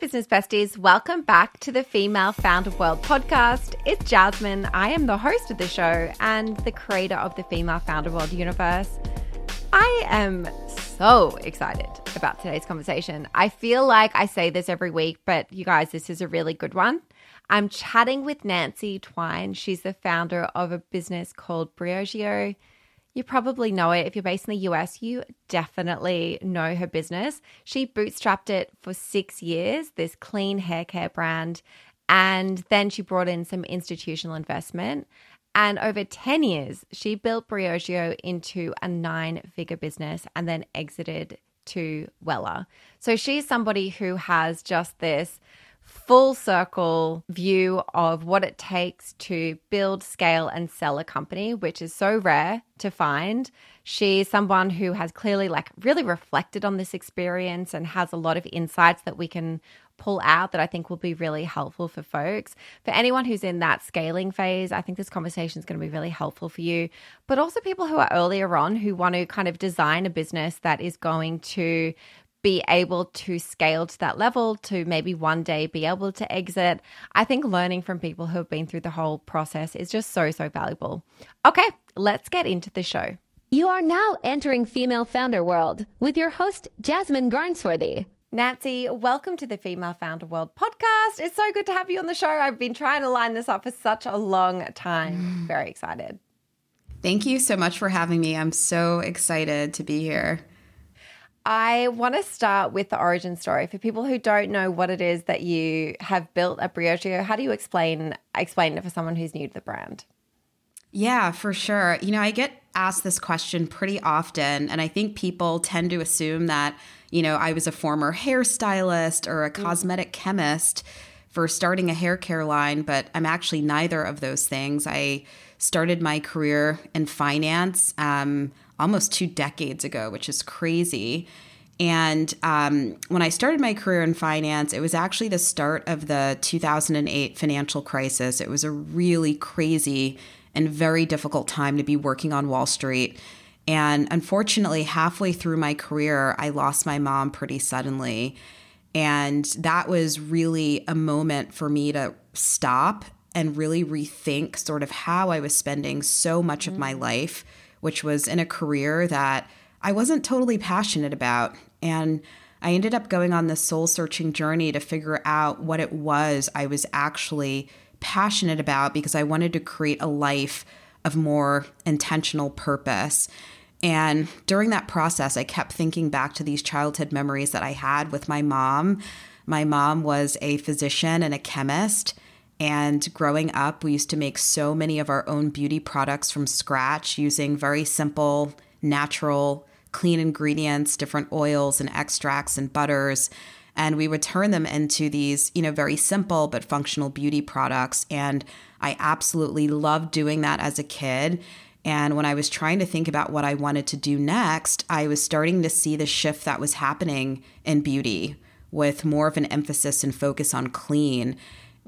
business besties. Welcome back to the Female Founder World podcast. It's Jasmine. I am the host of the show and the creator of the Female Founder World universe. I am so excited about today's conversation. I feel like I say this every week, but you guys, this is a really good one. I'm chatting with Nancy Twine. She's the founder of a business called Briogeo. You probably know it. If you're based in the US, you definitely know her business. She bootstrapped it for six years, this clean hair care brand. And then she brought in some institutional investment. And over 10 years, she built Briogeo into a nine figure business and then exited to Wella. So she's somebody who has just this full circle view of what it takes to build, scale, and sell a company, which is so rare to find. She's someone who has clearly, like, really reflected on this experience and has a lot of insights that we can pull out that I think will be really helpful for folks. For anyone who's in that scaling phase, I think this conversation is going to be really helpful for you, but also people who are earlier on who want to kind of design a business that is going to be able to scale to that level to maybe one day be able to exit. I think learning from people who have been through the whole process is just so, so valuable. Okay, let's get into the show. You are now entering Female Founder World with your host, Jasmine Garnsworthy. Nancy, welcome to the Female Founder World podcast. It's so good to have you on the show. I've been trying to line this up for such a long time. Very excited. Thank you so much for having me. I'm so excited to be here. I want to start with the origin story for people who don't know what it is that you have built at Briogeo. How do you explain explain it for someone who's new to the brand? Yeah, for sure. You know, I get asked this question pretty often, and I think people tend to assume that, you know, I was a former hairstylist or a mm. cosmetic chemist for starting a hair care line, but I'm actually neither of those things. I started my career in finance. Um, almost two decades ago, which is crazy. And um, when I started my career in finance, it was actually the start of the 2008 financial crisis. It was a really crazy and very difficult time to be working on Wall Street. And unfortunately, halfway through my career, I lost my mom pretty suddenly. And that was really a moment for me to stop and really rethink sort of how I was spending so much mm-hmm. of my mm. life which was in a career that I wasn't totally passionate about. And I ended up going on this soul searching journey to figure out what it was I was actually passionate about because I wanted to create a life of more intentional purpose. And during that process, I kept thinking back to these childhood memories that I had with my mom. My mom was a physician and a chemist. And growing up, we used to make so many of our own beauty products from scratch using very simple, natural, clean ingredients, different oils and extracts and butters. And we would turn them into these, you know, very simple but functional beauty products. And I absolutely loved doing that as a kid. And when I was trying to think about what I wanted to do next, I was starting to see the shift that was happening in beauty with more of an emphasis and focus on clean.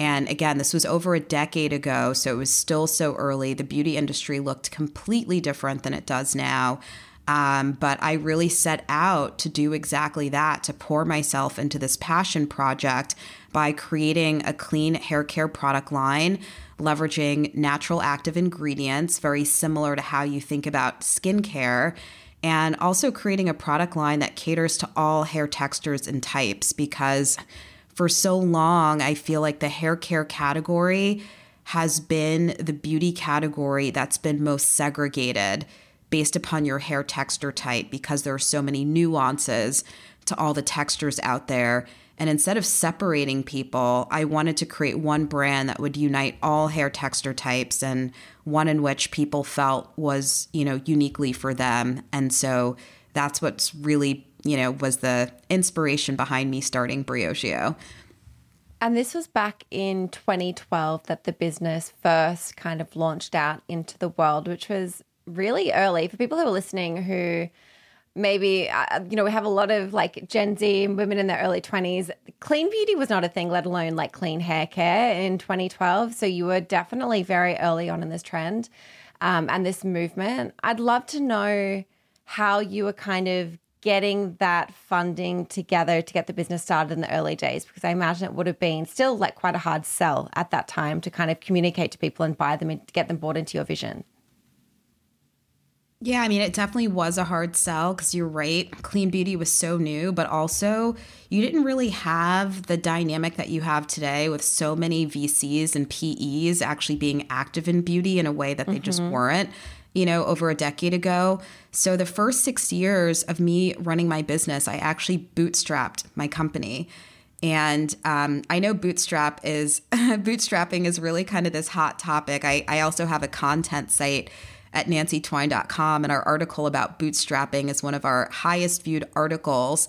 And again, this was over a decade ago, so it was still so early. The beauty industry looked completely different than it does now. Um, but I really set out to do exactly that to pour myself into this passion project by creating a clean hair care product line, leveraging natural active ingredients, very similar to how you think about skincare and also creating a product line that caters to all hair textures and types because for so long, I feel like the hair care category has been the beauty category that's been most segregated based upon your hair texture type because there are so many nuances to all the textures out there. And instead of separating people, I wanted to create one brand that would unite all hair texture types and one in which people felt was, you know, uniquely for them. And so that's what's really you know, was the inspiration behind me starting Briogeo. And this was back in 2012 that the business first kind of launched out into the world, which was really early for people who are listening who maybe uh, you know we have a lot of like gen z women in their early 20s clean beauty was not a thing let alone like clean hair care in 2012 so you were definitely very early on in this trend um, and this movement. I'd love to know how you were kind of getting that funding together to get the business started in the early days? Because I imagine it would have been still like quite a hard sell at that time to kind of communicate to people and buy them and get them bought into your vision. Yeah, I mean, it definitely was a hard sell because you're right. Clean beauty was so new, but also you didn't really have the dynamic that you have today with so many VCs and PEs actually being active in beauty in a way that they mm-hmm. just weren't, you know, over a decade ago. So the first six years of me running my business, I actually bootstrapped my company. And um, I know bootstrap is bootstrapping is really kind of this hot topic. I, I also have a content site at nancytwine.com. And our article about bootstrapping is one of our highest viewed articles.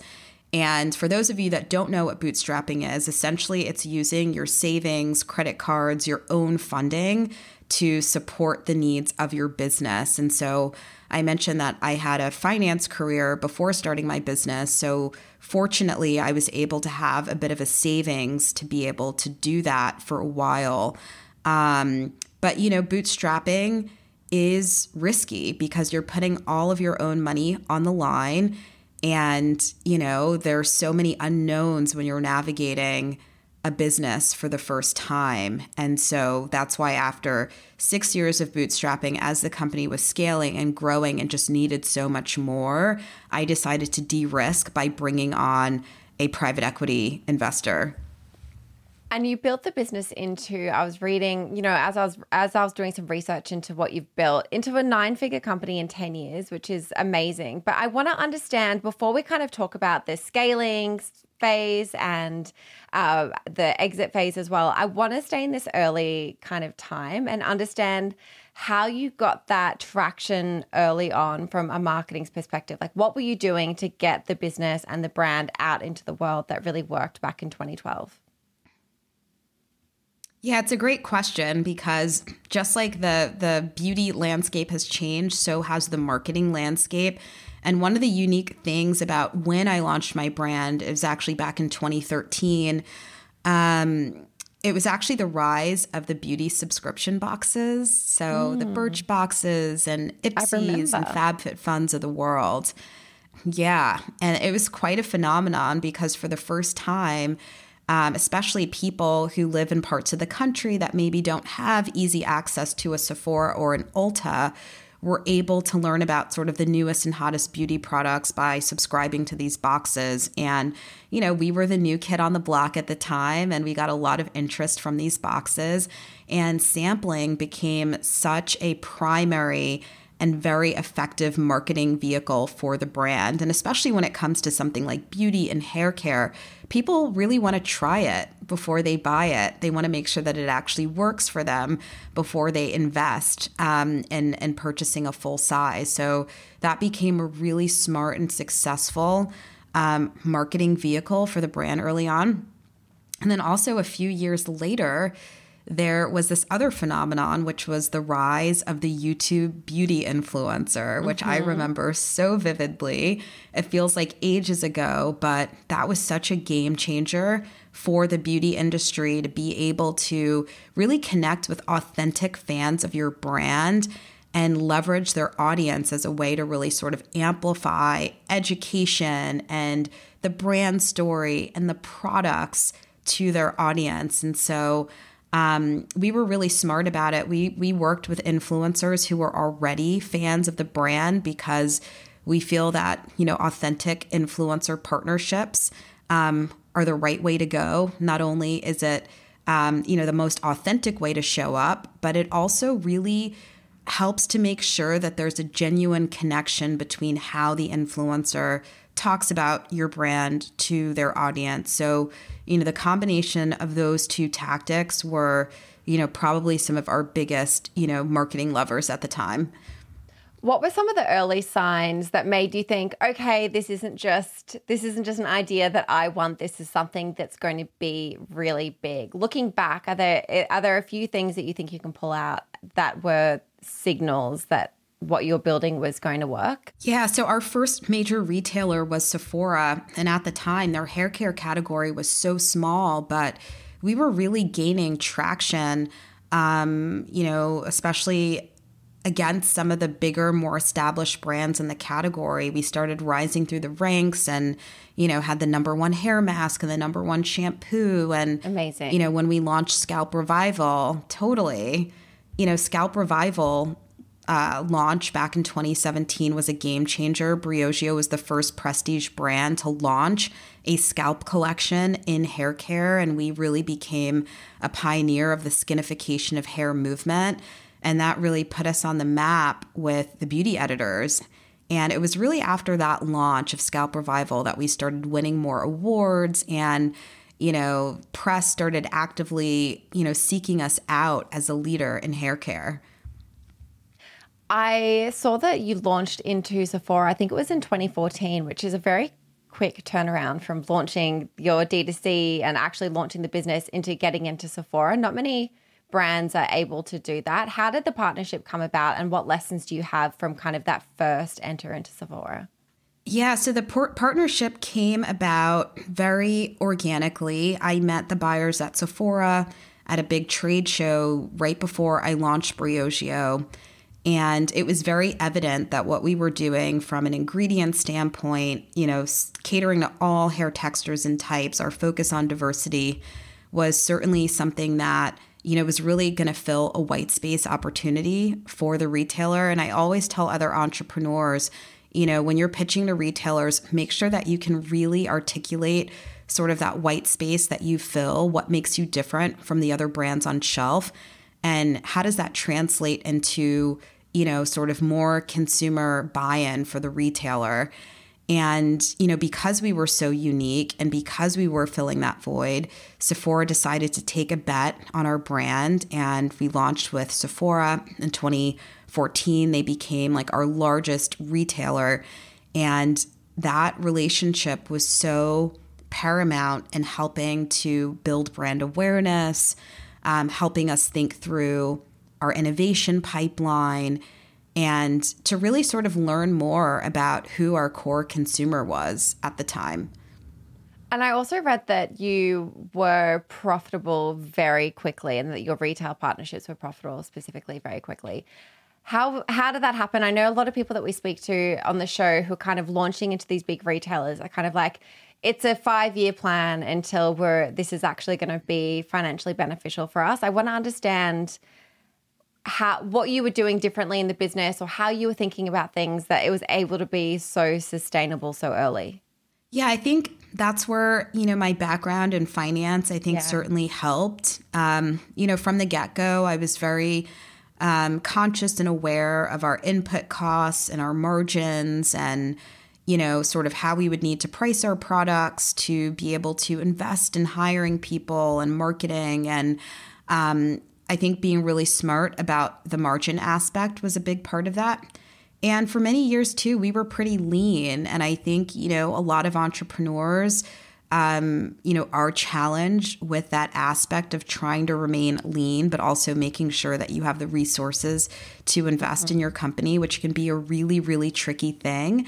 And for those of you that don't know what bootstrapping is, essentially it's using your savings, credit cards, your own funding to support the needs of your business. And so I mentioned that I had a finance career before starting my business. So fortunately, I was able to have a bit of a savings to be able to do that for a while. Um, but, you know, bootstrapping is risky because you're putting all of your own money on the line. And, you know, there's so many unknowns when you're navigating a business for the first time. And so that's why after six years of bootstrapping, as the company was scaling and growing and just needed so much more, I decided to de risk by bringing on a private equity investor and you built the business into I was reading, you know, as I was as I was doing some research into what you've built into a nine-figure company in 10 years, which is amazing. But I want to understand before we kind of talk about the scaling phase and uh, the exit phase as well. I want to stay in this early kind of time and understand how you got that traction early on from a marketing's perspective. Like, what were you doing to get the business and the brand out into the world that really worked back in 2012? Yeah, it's a great question because just like the the beauty landscape has changed, so has the marketing landscape. And one of the unique things about when I launched my brand is actually back in 2013. Um, it was actually the rise of the beauty subscription boxes. So mm. the Birch boxes and Ipsies and FabFitFuns of the world. Yeah. And it was quite a phenomenon because for the first time, um, especially people who live in parts of the country that maybe don't have easy access to a Sephora or an Ulta, were able to learn about sort of the newest and hottest beauty products by subscribing to these boxes. And, you know, we were the new kid on the block at the time, and we got a lot of interest from these boxes. And sampling became such a primary and very effective marketing vehicle for the brand. And especially when it comes to something like beauty and hair care, people really want to try it before they buy it. They want to make sure that it actually works for them before they invest um, in, in purchasing a full size. So that became a really smart and successful um, marketing vehicle for the brand early on. And then also a few years later, there was this other phenomenon, which was the rise of the YouTube beauty influencer, which mm-hmm. I remember so vividly. It feels like ages ago, but that was such a game changer for the beauty industry to be able to really connect with authentic fans of your brand and leverage their audience as a way to really sort of amplify education and the brand story and the products to their audience. And so, um, we were really smart about it. We we worked with influencers who were already fans of the brand because we feel that you know authentic influencer partnerships um, are the right way to go. Not only is it um, you know the most authentic way to show up, but it also really helps to make sure that there's a genuine connection between how the influencer talks about your brand to their audience. So, you know, the combination of those two tactics were, you know, probably some of our biggest, you know, marketing levers at the time. What were some of the early signs that made you think, okay, this isn't just this isn't just an idea that I want. This is something that's going to be really big. Looking back, are there are there a few things that you think you can pull out that were signals that what you're building was going to work? Yeah. So our first major retailer was Sephora. And at the time, their hair care category was so small, but we were really gaining traction, um, you know, especially against some of the bigger, more established brands in the category. We started rising through the ranks and, you know, had the number one hair mask and the number one shampoo. And amazing. You know, when we launched Scalp Revival, totally, you know, Scalp Revival uh, launch back in 2017 was a game changer. Briogeo was the first prestige brand to launch a scalp collection in hair care, and we really became a pioneer of the skinification of hair movement. And that really put us on the map with the beauty editors. And it was really after that launch of Scalp Revival that we started winning more awards and you know, press started actively, you know, seeking us out as a leader in hair care. I saw that you launched into Sephora, I think it was in 2014, which is a very quick turnaround from launching your D2C and actually launching the business into getting into Sephora. Not many brands are able to do that. How did the partnership come about and what lessons do you have from kind of that first enter into Sephora? Yeah, so the partnership came about very organically. I met the buyers at Sephora at a big trade show right before I launched Briogeo. And it was very evident that what we were doing from an ingredient standpoint, you know, catering to all hair textures and types, our focus on diversity was certainly something that, you know, was really going to fill a white space opportunity for the retailer. And I always tell other entrepreneurs, you know, when you're pitching to retailers, make sure that you can really articulate sort of that white space that you fill, what makes you different from the other brands on shelf. And how does that translate into you know, sort of more consumer buy in for the retailer. And, you know, because we were so unique and because we were filling that void, Sephora decided to take a bet on our brand. And we launched with Sephora in 2014. They became like our largest retailer. And that relationship was so paramount in helping to build brand awareness, um, helping us think through our innovation pipeline, and to really sort of learn more about who our core consumer was at the time. And I also read that you were profitable very quickly and that your retail partnerships were profitable specifically very quickly. How how did that happen? I know a lot of people that we speak to on the show who are kind of launching into these big retailers are kind of like it's a 5-year plan until we're this is actually going to be financially beneficial for us. I want to understand how what you were doing differently in the business or how you were thinking about things that it was able to be so sustainable so early? Yeah, I think that's where, you know, my background in finance, I think yeah. certainly helped. Um, you know, from the get go, I was very um, conscious and aware of our input costs and our margins and, you know, sort of how we would need to price our products to be able to invest in hiring people and marketing. And, um, I think being really smart about the margin aspect was a big part of that. And for many years too, we were pretty lean. And I think, you know, a lot of entrepreneurs, um, you know, are challenged with that aspect of trying to remain lean, but also making sure that you have the resources to invest mm-hmm. in your company, which can be a really, really tricky thing.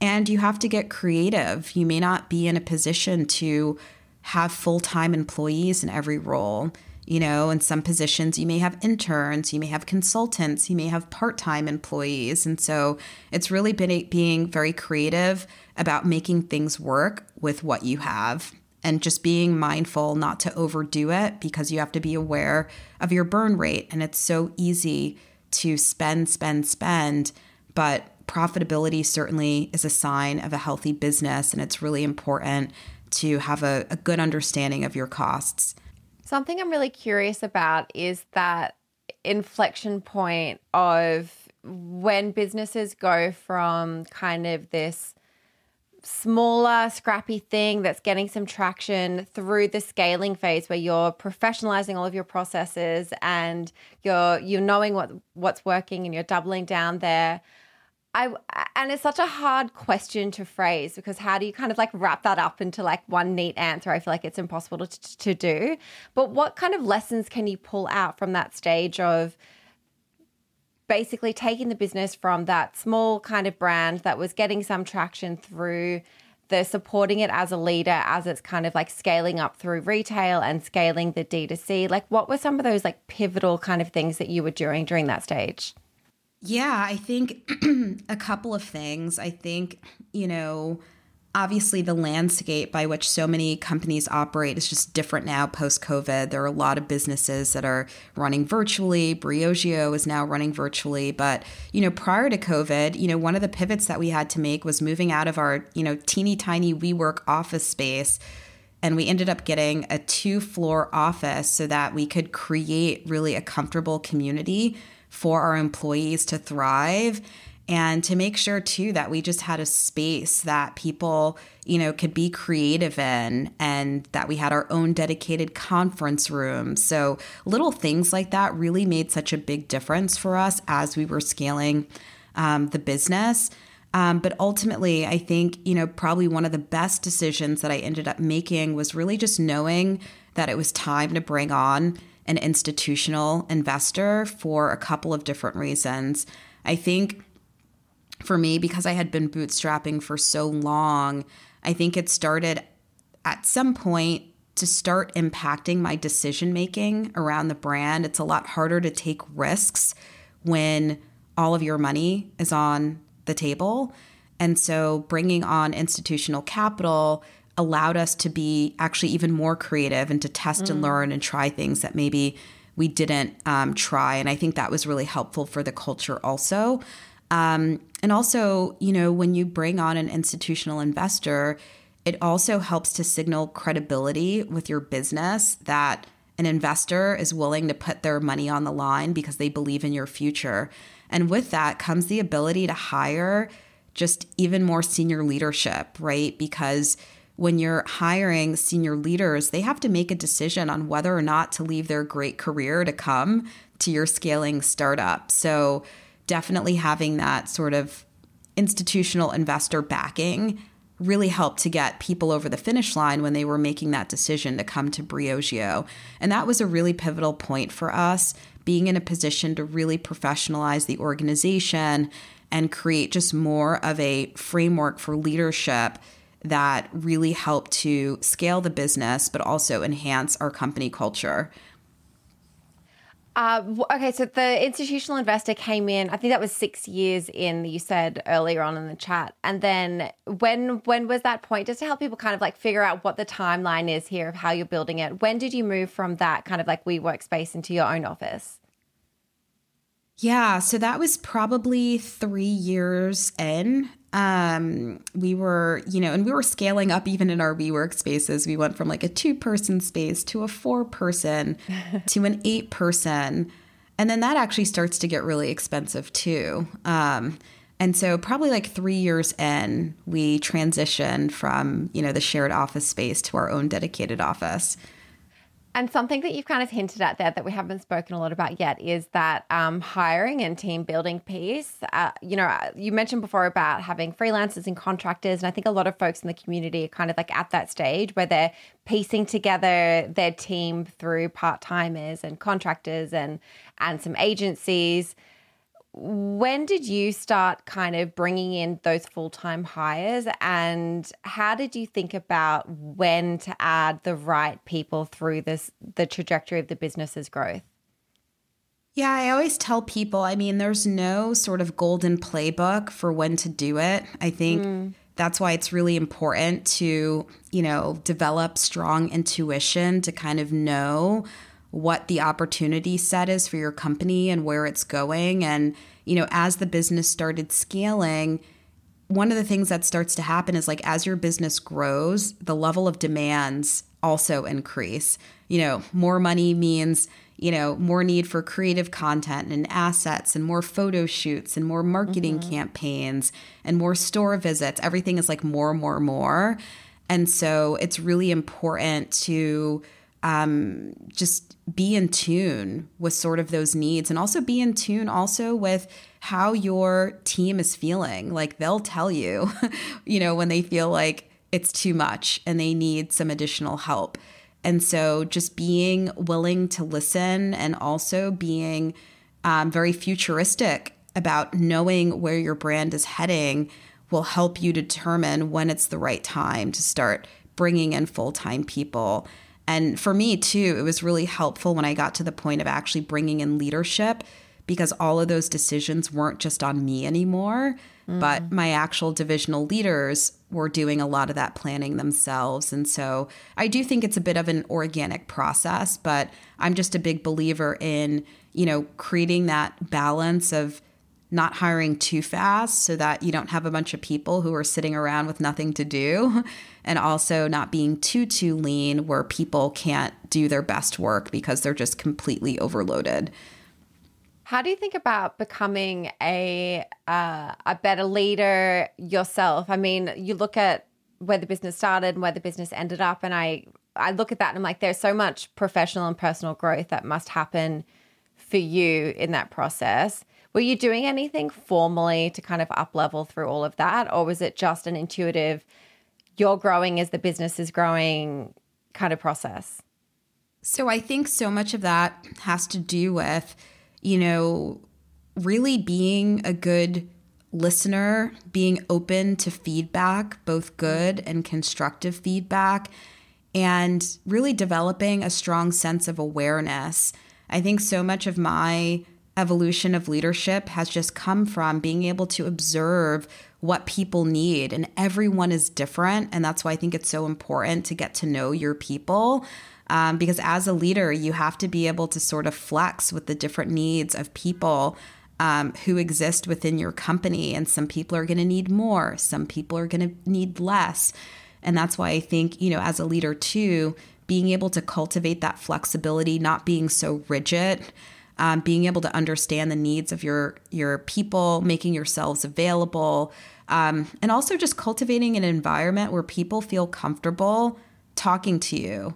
And you have to get creative. You may not be in a position to have full time employees in every role. You know, in some positions, you may have interns, you may have consultants, you may have part time employees. And so it's really been being very creative about making things work with what you have and just being mindful not to overdo it because you have to be aware of your burn rate. And it's so easy to spend, spend, spend. But profitability certainly is a sign of a healthy business. And it's really important to have a, a good understanding of your costs. Something I'm really curious about is that inflection point of when businesses go from kind of this smaller, scrappy thing that's getting some traction through the scaling phase where you're professionalizing all of your processes and you're you're knowing what what's working and you're doubling down there I and it's such a hard question to phrase because how do you kind of like wrap that up into like one neat answer? I feel like it's impossible to, to do. But what kind of lessons can you pull out from that stage of basically taking the business from that small kind of brand that was getting some traction through the supporting it as a leader as it's kind of like scaling up through retail and scaling the D2C? Like what were some of those like pivotal kind of things that you were doing during that stage? Yeah, I think a couple of things. I think, you know, obviously the landscape by which so many companies operate is just different now post COVID. There are a lot of businesses that are running virtually. Briogeo is now running virtually. But, you know, prior to COVID, you know, one of the pivots that we had to make was moving out of our, you know, teeny tiny WeWork office space. And we ended up getting a two floor office so that we could create really a comfortable community for our employees to thrive and to make sure too that we just had a space that people you know could be creative in and that we had our own dedicated conference room. So little things like that really made such a big difference for us as we were scaling um, the business. Um, but ultimately i think you know probably one of the best decisions that i ended up making was really just knowing that it was time to bring on an institutional investor for a couple of different reasons. I think for me, because I had been bootstrapping for so long, I think it started at some point to start impacting my decision making around the brand. It's a lot harder to take risks when all of your money is on the table. And so bringing on institutional capital allowed us to be actually even more creative and to test mm. and learn and try things that maybe we didn't um, try. And I think that was really helpful for the culture also. Um, and also, you know, when you bring on an institutional investor, it also helps to signal credibility with your business that an investor is willing to put their money on the line because they believe in your future. And with that comes the ability to hire just even more senior leadership, right? Because when you're hiring senior leaders, they have to make a decision on whether or not to leave their great career to come to your scaling startup. So, definitely having that sort of institutional investor backing really helped to get people over the finish line when they were making that decision to come to Briogeo. And that was a really pivotal point for us, being in a position to really professionalize the organization and create just more of a framework for leadership that really help to scale the business, but also enhance our company culture. Uh, okay, so the institutional investor came in. I think that was six years in. You said earlier on in the chat, and then when when was that point? Just to help people kind of like figure out what the timeline is here of how you're building it. When did you move from that kind of like WeWork space into your own office? Yeah, so that was probably three years in um, we were, you know, and we were scaling up even in our WeWork spaces. We went from like a two person space to a four person to an eight person. And then that actually starts to get really expensive too. Um, and so probably like three years in, we transitioned from, you know, the shared office space to our own dedicated office. And something that you've kind of hinted at there that we haven't spoken a lot about yet is that um, hiring and team building piece. Uh, you know, you mentioned before about having freelancers and contractors, and I think a lot of folks in the community are kind of like at that stage where they're piecing together their team through part timers and contractors and and some agencies when did you start kind of bringing in those full-time hires? And how did you think about when to add the right people through this the trajectory of the business's growth? Yeah i always tell people i mean there's no sort of golden playbook for when to do it. I think mm. that's why it's really important to you know develop strong intuition to kind of know what the opportunity set is for your company and where it's going. And, you know, as the business started scaling, one of the things that starts to happen is like as your business grows, the level of demands also increase. You know, more money means, you know, more need for creative content and assets and more photo shoots and more marketing mm-hmm. campaigns and more store visits. Everything is like more, more, more. And so it's really important to um, just be in tune with sort of those needs and also be in tune also with how your team is feeling. Like they'll tell you, you know, when they feel like it's too much and they need some additional help. And so just being willing to listen and also being um, very futuristic about knowing where your brand is heading will help you determine when it's the right time to start bringing in full time people and for me, too, it was really helpful when I got to the point of actually bringing in leadership because all of those decisions weren't just on me anymore, mm. but my actual divisional leaders were doing a lot of that planning themselves. And so I do think it's a bit of an organic process, but I'm just a big believer in, you know, creating that balance of not hiring too fast so that you don't have a bunch of people who are sitting around with nothing to do and also not being too too lean where people can't do their best work because they're just completely overloaded how do you think about becoming a uh, a better leader yourself? I mean, you look at where the business started and where the business ended up, and I I look at that and I'm like, there's so much professional and personal growth that must happen for you in that process. Were you doing anything formally to kind of up level through all of that, or was it just an intuitive, you're growing as the business is growing kind of process? So I think so much of that has to do with you know, really being a good listener, being open to feedback, both good and constructive feedback, and really developing a strong sense of awareness. I think so much of my evolution of leadership has just come from being able to observe what people need, and everyone is different. And that's why I think it's so important to get to know your people um, because as a leader, you have to be able to sort of flex with the different needs of people um, who exist within your company. And some people are going to need more, some people are going to need less. And that's why I think, you know, as a leader too, being able to cultivate that flexibility, not being so rigid. Um, being able to understand the needs of your your people, making yourselves available, um, and also just cultivating an environment where people feel comfortable talking to you.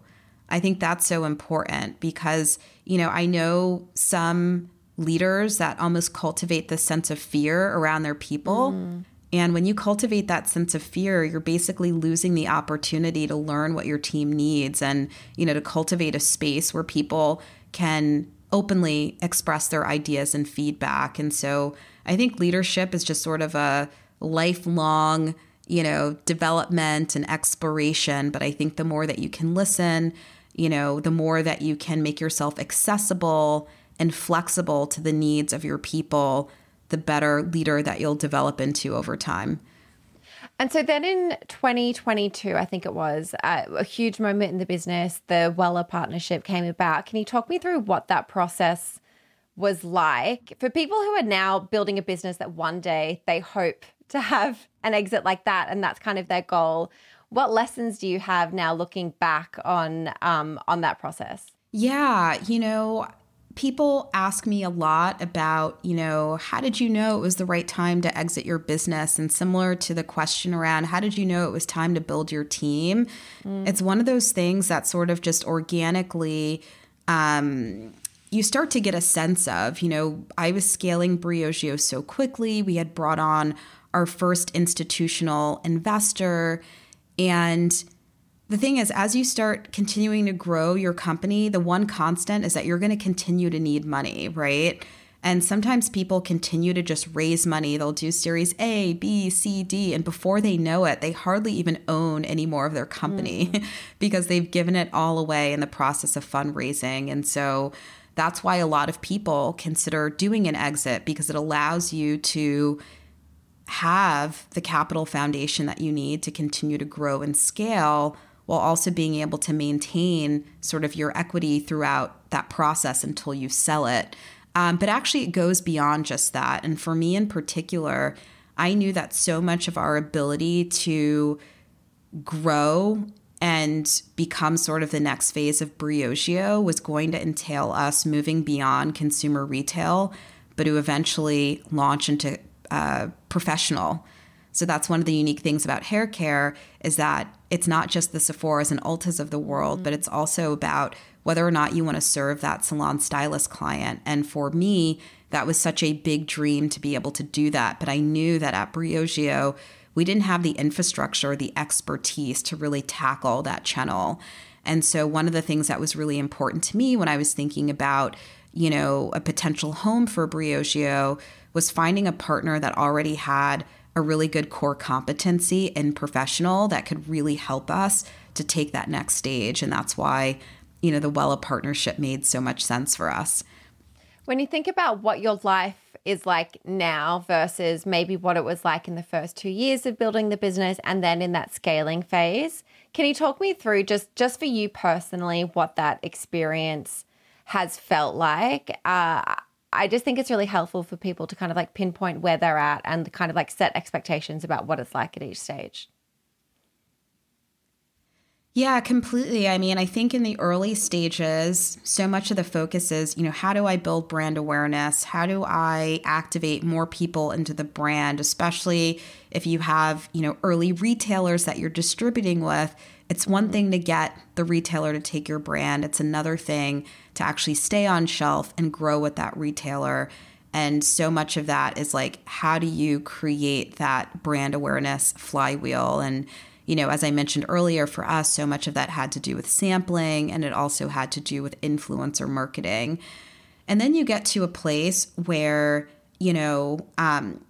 I think that's so important because, you know, I know some leaders that almost cultivate this sense of fear around their people. Mm. And when you cultivate that sense of fear, you're basically losing the opportunity to learn what your team needs and, you know, to cultivate a space where people can openly express their ideas and feedback. And so I think leadership is just sort of a lifelong, you know, development and exploration. But I think the more that you can listen, you know, the more that you can make yourself accessible and flexible to the needs of your people, the better leader that you'll develop into over time. And so then in 2022, I think it was uh, a huge moment in the business, the Wella partnership came about. Can you talk me through what that process was like for people who are now building a business that one day they hope to have an exit like that and that's kind of their goal? What lessons do you have now looking back on um, on that process? Yeah, you know, people ask me a lot about, you know, how did you know it was the right time to exit your business? And similar to the question around how did you know it was time to build your team? Mm. It's one of those things that sort of just organically um, you start to get a sense of, you know, I was scaling Briogeo so quickly. We had brought on our first institutional investor and the thing is, as you start continuing to grow your company, the one constant is that you're going to continue to need money, right? And sometimes people continue to just raise money. They'll do series A, B, C, D. And before they know it, they hardly even own any more of their company mm. because they've given it all away in the process of fundraising. And so that's why a lot of people consider doing an exit because it allows you to have the capital foundation that you need to continue to grow and scale while also being able to maintain sort of your equity throughout that process until you sell it. Um, but actually, it goes beyond just that. And for me in particular, I knew that so much of our ability to grow and become sort of the next phase of Briogeo was going to entail us moving beyond consumer retail, but to eventually launch into uh, professional. So that's one of the unique things about hair care is that it's not just the Sephora's and Ultas of the world, mm-hmm. but it's also about whether or not you want to serve that salon stylist client. And for me, that was such a big dream to be able to do that. But I knew that at Briogeo, we didn't have the infrastructure, the expertise to really tackle that channel. And so one of the things that was really important to me when I was thinking about, you know, a potential home for Briogeo was finding a partner that already had a really good core competency and professional that could really help us to take that next stage. And that's why, you know, the Wella partnership made so much sense for us. When you think about what your life is like now versus maybe what it was like in the first two years of building the business and then in that scaling phase, can you talk me through just just for you personally what that experience has felt like? Uh, I just think it's really helpful for people to kind of like pinpoint where they're at and kind of like set expectations about what it's like at each stage. Yeah, completely. I mean, I think in the early stages, so much of the focus is, you know, how do I build brand awareness? How do I activate more people into the brand, especially if you have, you know, early retailers that you're distributing with? It's one thing to get the retailer to take your brand, it's another thing to actually stay on shelf and grow with that retailer. And so much of that is like, how do you create that brand awareness flywheel? And you know, as I mentioned earlier, for us, so much of that had to do with sampling and it also had to do with influencer marketing. And then you get to a place where, you know, um,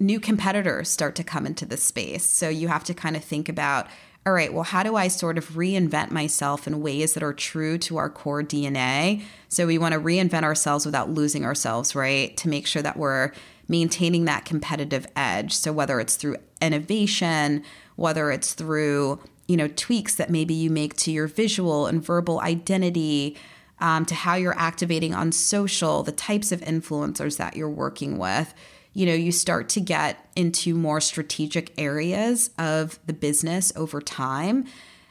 new competitors start to come into the space. So you have to kind of think about, all right, well, how do I sort of reinvent myself in ways that are true to our core DNA? So we want to reinvent ourselves without losing ourselves, right? To make sure that we're maintaining that competitive edge. So whether it's through innovation, whether it's through you know tweaks that maybe you make to your visual and verbal identity um, to how you're activating on social the types of influencers that you're working with you know you start to get into more strategic areas of the business over time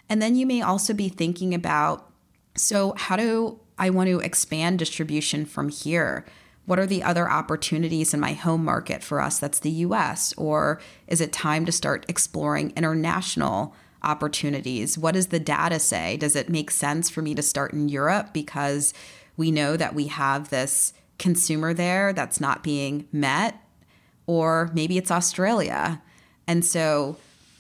and then you may also be thinking about so how do i want to expand distribution from here what are the other opportunities in my home market for us that's the US? Or is it time to start exploring international opportunities? What does the data say? Does it make sense for me to start in Europe because we know that we have this consumer there that's not being met? Or maybe it's Australia. And so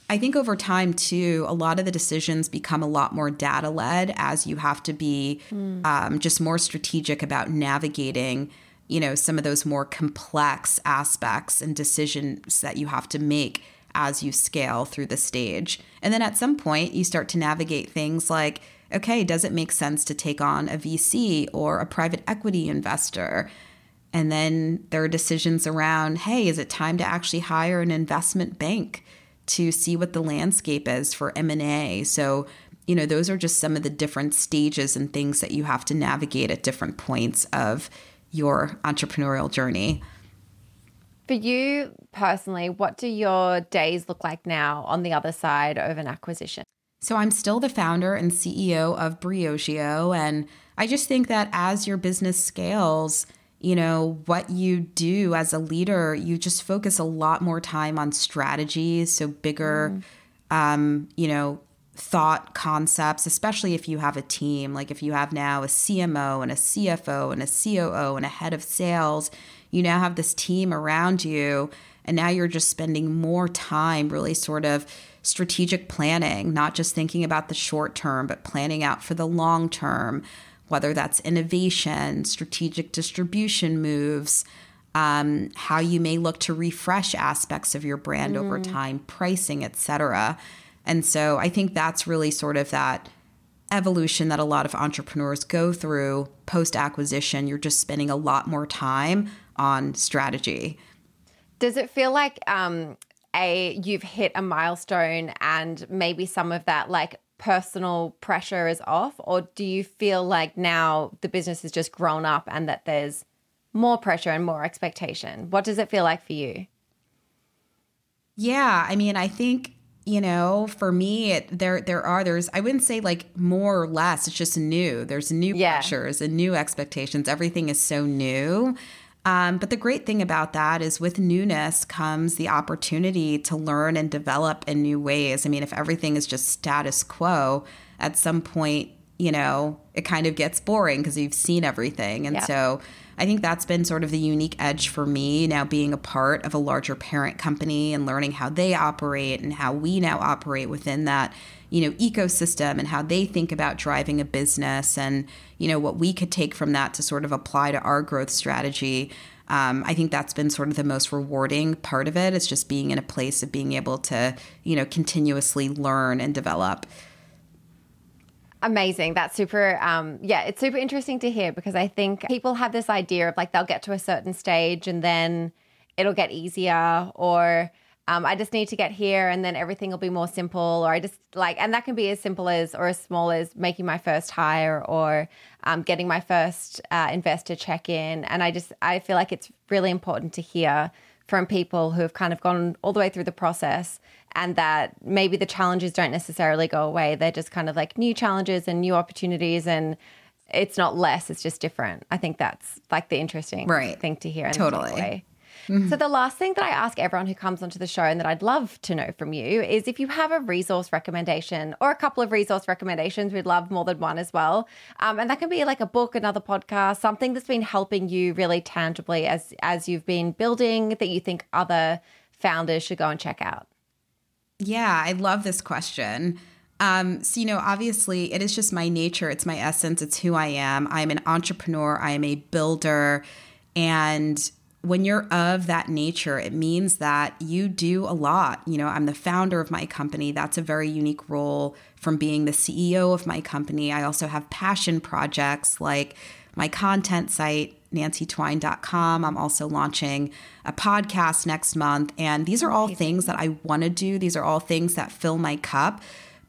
I think over time, too, a lot of the decisions become a lot more data led as you have to be mm. um, just more strategic about navigating you know, some of those more complex aspects and decisions that you have to make as you scale through the stage. And then at some point, you start to navigate things like, okay, does it make sense to take on a VC or a private equity investor? And then there are decisions around, hey, is it time to actually hire an investment bank to see what the landscape is for M&A? So, you know, those are just some of the different stages and things that you have to navigate at different points of your entrepreneurial journey. For you personally, what do your days look like now on the other side of an acquisition? So I'm still the founder and CEO of Briogeo. And I just think that as your business scales, you know, what you do as a leader, you just focus a lot more time on strategies. So bigger, mm. um, you know, thought concepts, especially if you have a team. Like if you have now a CMO and a CFO and a COO and a head of sales, you now have this team around you. And now you're just spending more time really sort of strategic planning, not just thinking about the short term, but planning out for the long term, whether that's innovation, strategic distribution moves. Um, how you may look to refresh aspects of your brand mm. over time, pricing, et cetera. And so I think that's really sort of that evolution that a lot of entrepreneurs go through post acquisition. You're just spending a lot more time on strategy. Does it feel like um, a you've hit a milestone and maybe some of that like personal pressure is off, or do you feel like now the business has just grown up and that there's more pressure and more expectation? What does it feel like for you? Yeah, I mean, I think you know for me it, there there are there's i wouldn't say like more or less it's just new there's new yeah. pressures and new expectations everything is so new um, but the great thing about that is with newness comes the opportunity to learn and develop in new ways. I mean if everything is just status quo at some point you know it kind of gets boring because you've seen everything. And yeah. so I think that's been sort of the unique edge for me now being a part of a larger parent company and learning how they operate and how we now operate within that you know ecosystem and how they think about driving a business and you know what we could take from that to sort of apply to our growth strategy um, I think that's been sort of the most rewarding part of it. It's just being in a place of being able to, you know, continuously learn and develop. Amazing. That's super, um, yeah, it's super interesting to hear because I think people have this idea of like they'll get to a certain stage and then it'll get easier or um, I just need to get here and then everything will be more simple. Or I just like, and that can be as simple as or as small as making my first hire or um, getting my first uh, investor check in. And I just, I feel like it's really important to hear from people who have kind of gone all the way through the process and that maybe the challenges don't necessarily go away. They're just kind of like new challenges and new opportunities and it's not less, it's just different. I think that's like the interesting right. thing to hear. Totally. Mm-hmm. So, the last thing that I ask everyone who comes onto the show and that I'd love to know from you is if you have a resource recommendation or a couple of resource recommendations, we'd love more than one as well. Um, and that can be like a book, another podcast, something that's been helping you really tangibly as as you've been building that you think other founders should go and check out. Yeah, I love this question. Um, so, you know, obviously, it is just my nature, it's my essence, it's who I am. I am an entrepreneur, I am a builder. And when you're of that nature, it means that you do a lot. You know, I'm the founder of my company. That's a very unique role from being the CEO of my company. I also have passion projects like my content site, nancytwine.com. I'm also launching a podcast next month. And these are all things that I want to do. These are all things that fill my cup.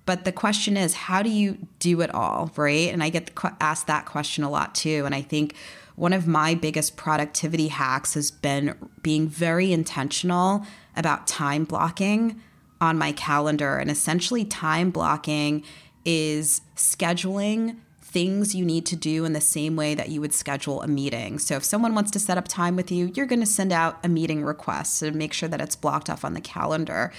But the question is, how do you do it all, right? And I get asked that question a lot too. And I think one of my biggest productivity hacks has been being very intentional about time blocking on my calendar. And essentially, time blocking is scheduling things you need to do in the same way that you would schedule a meeting. So if someone wants to set up time with you, you're going to send out a meeting request to make sure that it's blocked off on the calendar.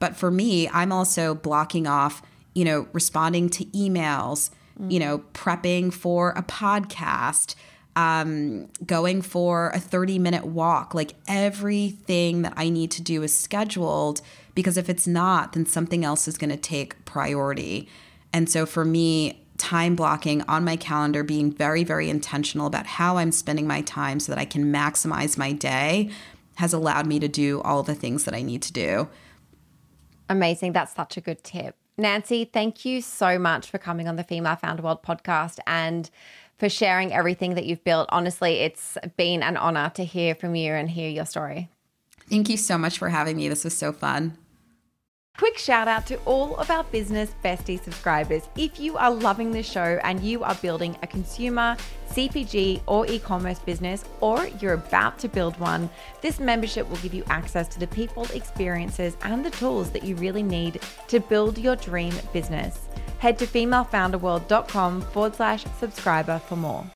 But for me, I'm also blocking off, you know, responding to emails, mm. you know, prepping for a podcast, um, going for a 30 minute walk. Like everything that I need to do is scheduled because if it's not, then something else is going to take priority. And so for me, time blocking on my calendar, being very, very intentional about how I'm spending my time so that I can maximize my day has allowed me to do all the things that I need to do. Amazing. That's such a good tip. Nancy, thank you so much for coming on the Female Founder World podcast and for sharing everything that you've built. Honestly, it's been an honor to hear from you and hear your story. Thank you so much for having me. This was so fun. Quick shout out to all of our business bestie subscribers. If you are loving the show and you are building a consumer, CPG, or e commerce business, or you're about to build one, this membership will give you access to the people, experiences, and the tools that you really need to build your dream business head to femalefounderworld.com forward slash subscriber for more.